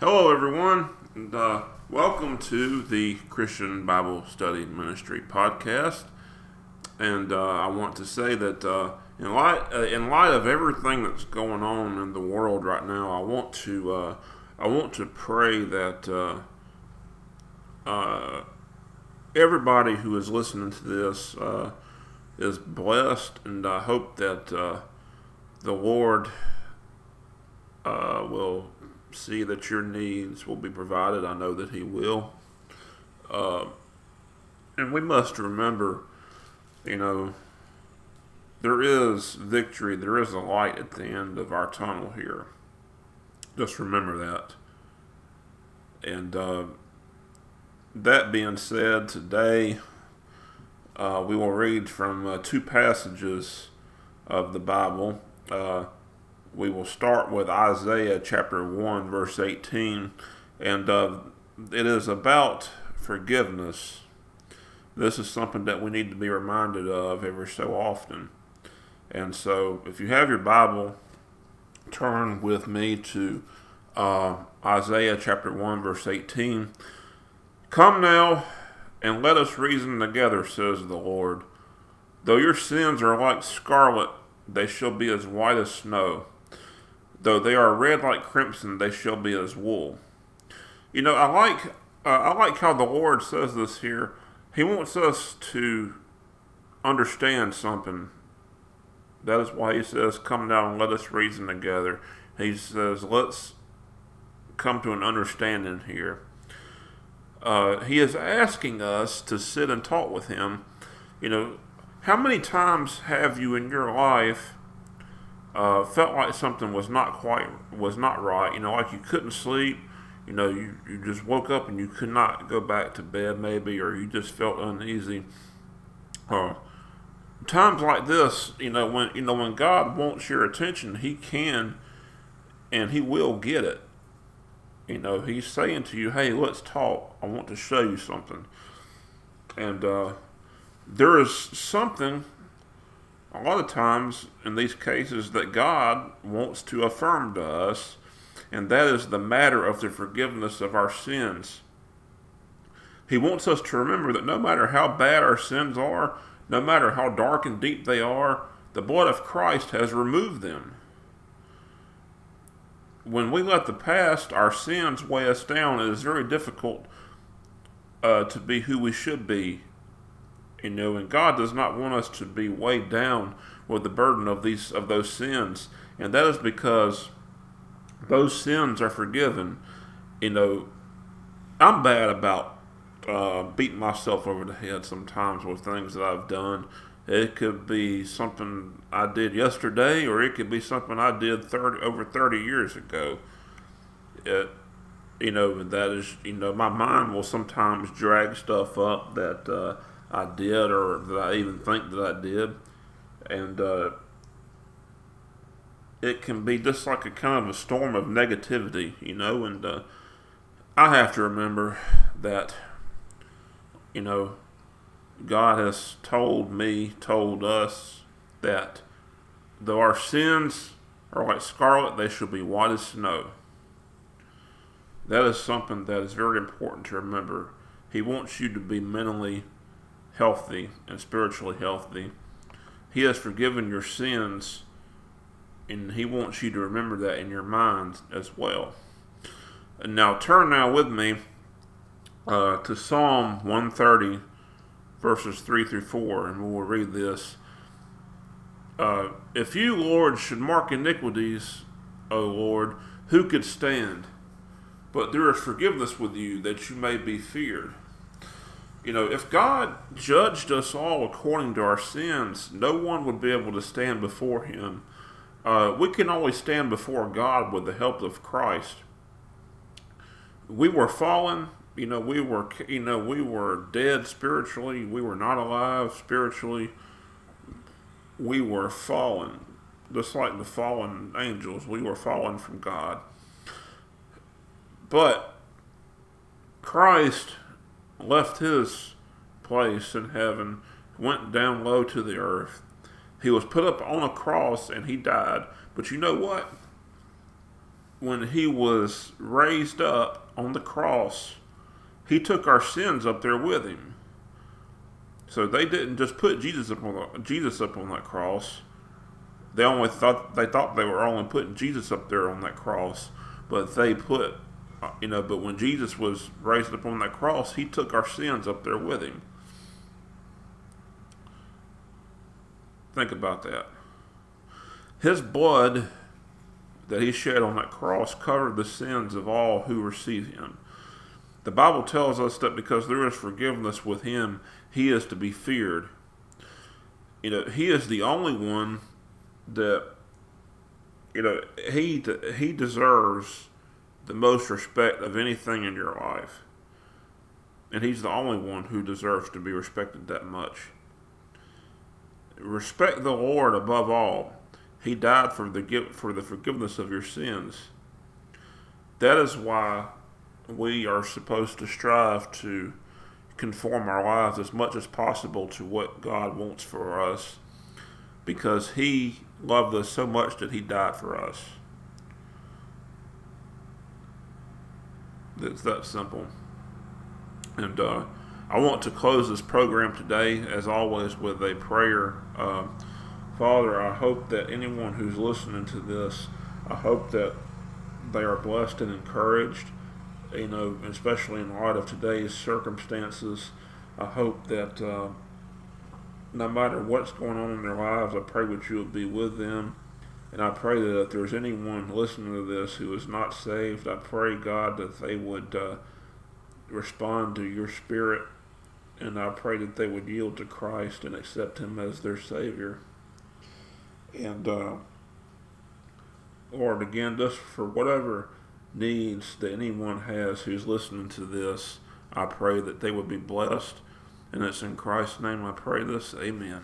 Hello, everyone, and uh, welcome to the Christian Bible Study Ministry podcast. And uh, I want to say that uh, in light uh, in light of everything that's going on in the world right now, I want to uh, I want to pray that uh, everybody who is listening to this is blessed, and I hope that the Lord will see that your needs will be provided. I know that He will. Uh, and we must remember, you know, there is victory, there is a light at the end of our tunnel here. Just remember that. And uh, that being said, today uh, we will read from uh, two passages of the Bible. We will start with Isaiah chapter 1, verse 18, and uh, it is about forgiveness. This is something that we need to be reminded of every so often. And so, if you have your Bible, turn with me to uh, Isaiah chapter 1, verse 18. Come now and let us reason together, says the Lord. Though your sins are like scarlet, they shall be as white as snow. Though they are red like crimson, they shall be as wool. You know, I like uh, I like how the Lord says this here. He wants us to understand something. That is why he says, "Come now and let us reason together." He says, "Let's come to an understanding here." Uh, he is asking us to sit and talk with him. You know, how many times have you in your life uh, felt like something was not quite was not right. You know, like you couldn't sleep. You know, you, you just woke up and you could not go back to bed, maybe, or you just felt uneasy. Uh, times like this, you know, when you know when God wants your attention, He can, and He will get it. You know, He's saying to you, "Hey, let's talk. I want to show you something." And uh, there is something a lot of times in these cases that God wants to affirm to us, and that is the matter of the forgiveness of our sins. He wants us to remember that no matter how bad our sins are, no matter how dark and deep they are, the blood of Christ has removed them. When we let the past, our sins, weigh us down, it is very difficult uh, to be who we should be you know, and God does not want us to be weighed down with the burden of these of those sins, and that is because those sins are forgiven. You know, I'm bad about uh, beating myself over the head sometimes with things that I've done. It could be something I did yesterday, or it could be something I did 30, over 30 years ago. It, you know, that is, you know, my mind will sometimes drag stuff up that uh, I did or that I even think that I did. And uh, it can be just like a kind of a storm of negativity, you know. And uh, I have to remember that, you know, God has told me, told us that though our sins are like scarlet, they shall be white as snow. That is something that is very important to remember. He wants you to be mentally healthy and spiritually healthy. He has forgiven your sins, and He wants you to remember that in your mind as well. And now turn now with me uh, to Psalm 130, verses 3 through 4, and we will read this. Uh, if you, Lord, should mark iniquities, O Lord, who could stand? But there is forgiveness with you that you may be feared. You know, if God judged us all according to our sins, no one would be able to stand before Him. Uh, we can only stand before God with the help of Christ. We were fallen. You know, we were. You know, we were dead spiritually. We were not alive spiritually. We were fallen, just like the fallen angels. We were fallen from God. But Christ left his place in heaven, went down low to the earth. He was put up on a cross and he died. But you know what? when he was raised up on the cross, he took our sins up there with him. So they didn't just put Jesus up on the, Jesus up on that cross. They only thought they thought they were only putting Jesus up there on that cross, but they put Uh, you know. But when Jesus was raised up on that cross, he took our sins up there with him. Think about that. His blood that he shed on that cross covered the sins of all who receive him. The Bible tells us that because there is forgiveness with him, he is to be feared. You know, he is the only one that you know he he deserves the most respect of anything in your life, and he's the only one who deserves to be respected that much. Respect the Lord above all. He died for the for the forgiveness of your sins. That is why we are supposed to strive to conform our lives as much as possible to what God wants for us because He loved us so much that He died for us. It's that simple. And uh, I want to close this program today, as always, with a prayer. Uh, Father, I hope that anyone who's listening to this, I hope that they are blessed and encouraged, you know, especially in light of today's circumstances. I hope that uh, no matter what's going on in their lives, I pray that you will be with them. And I pray that if there's anyone listening to this who is not saved, I pray, God, that they would uh, respond to your spirit and I pray that they would yield to Christ and accept Him as their Savior. And uh, Lord, again, just for whatever needs that anyone has who's listening to this, I pray that they would be blessed. And it's in Christ's name I pray this. Amen.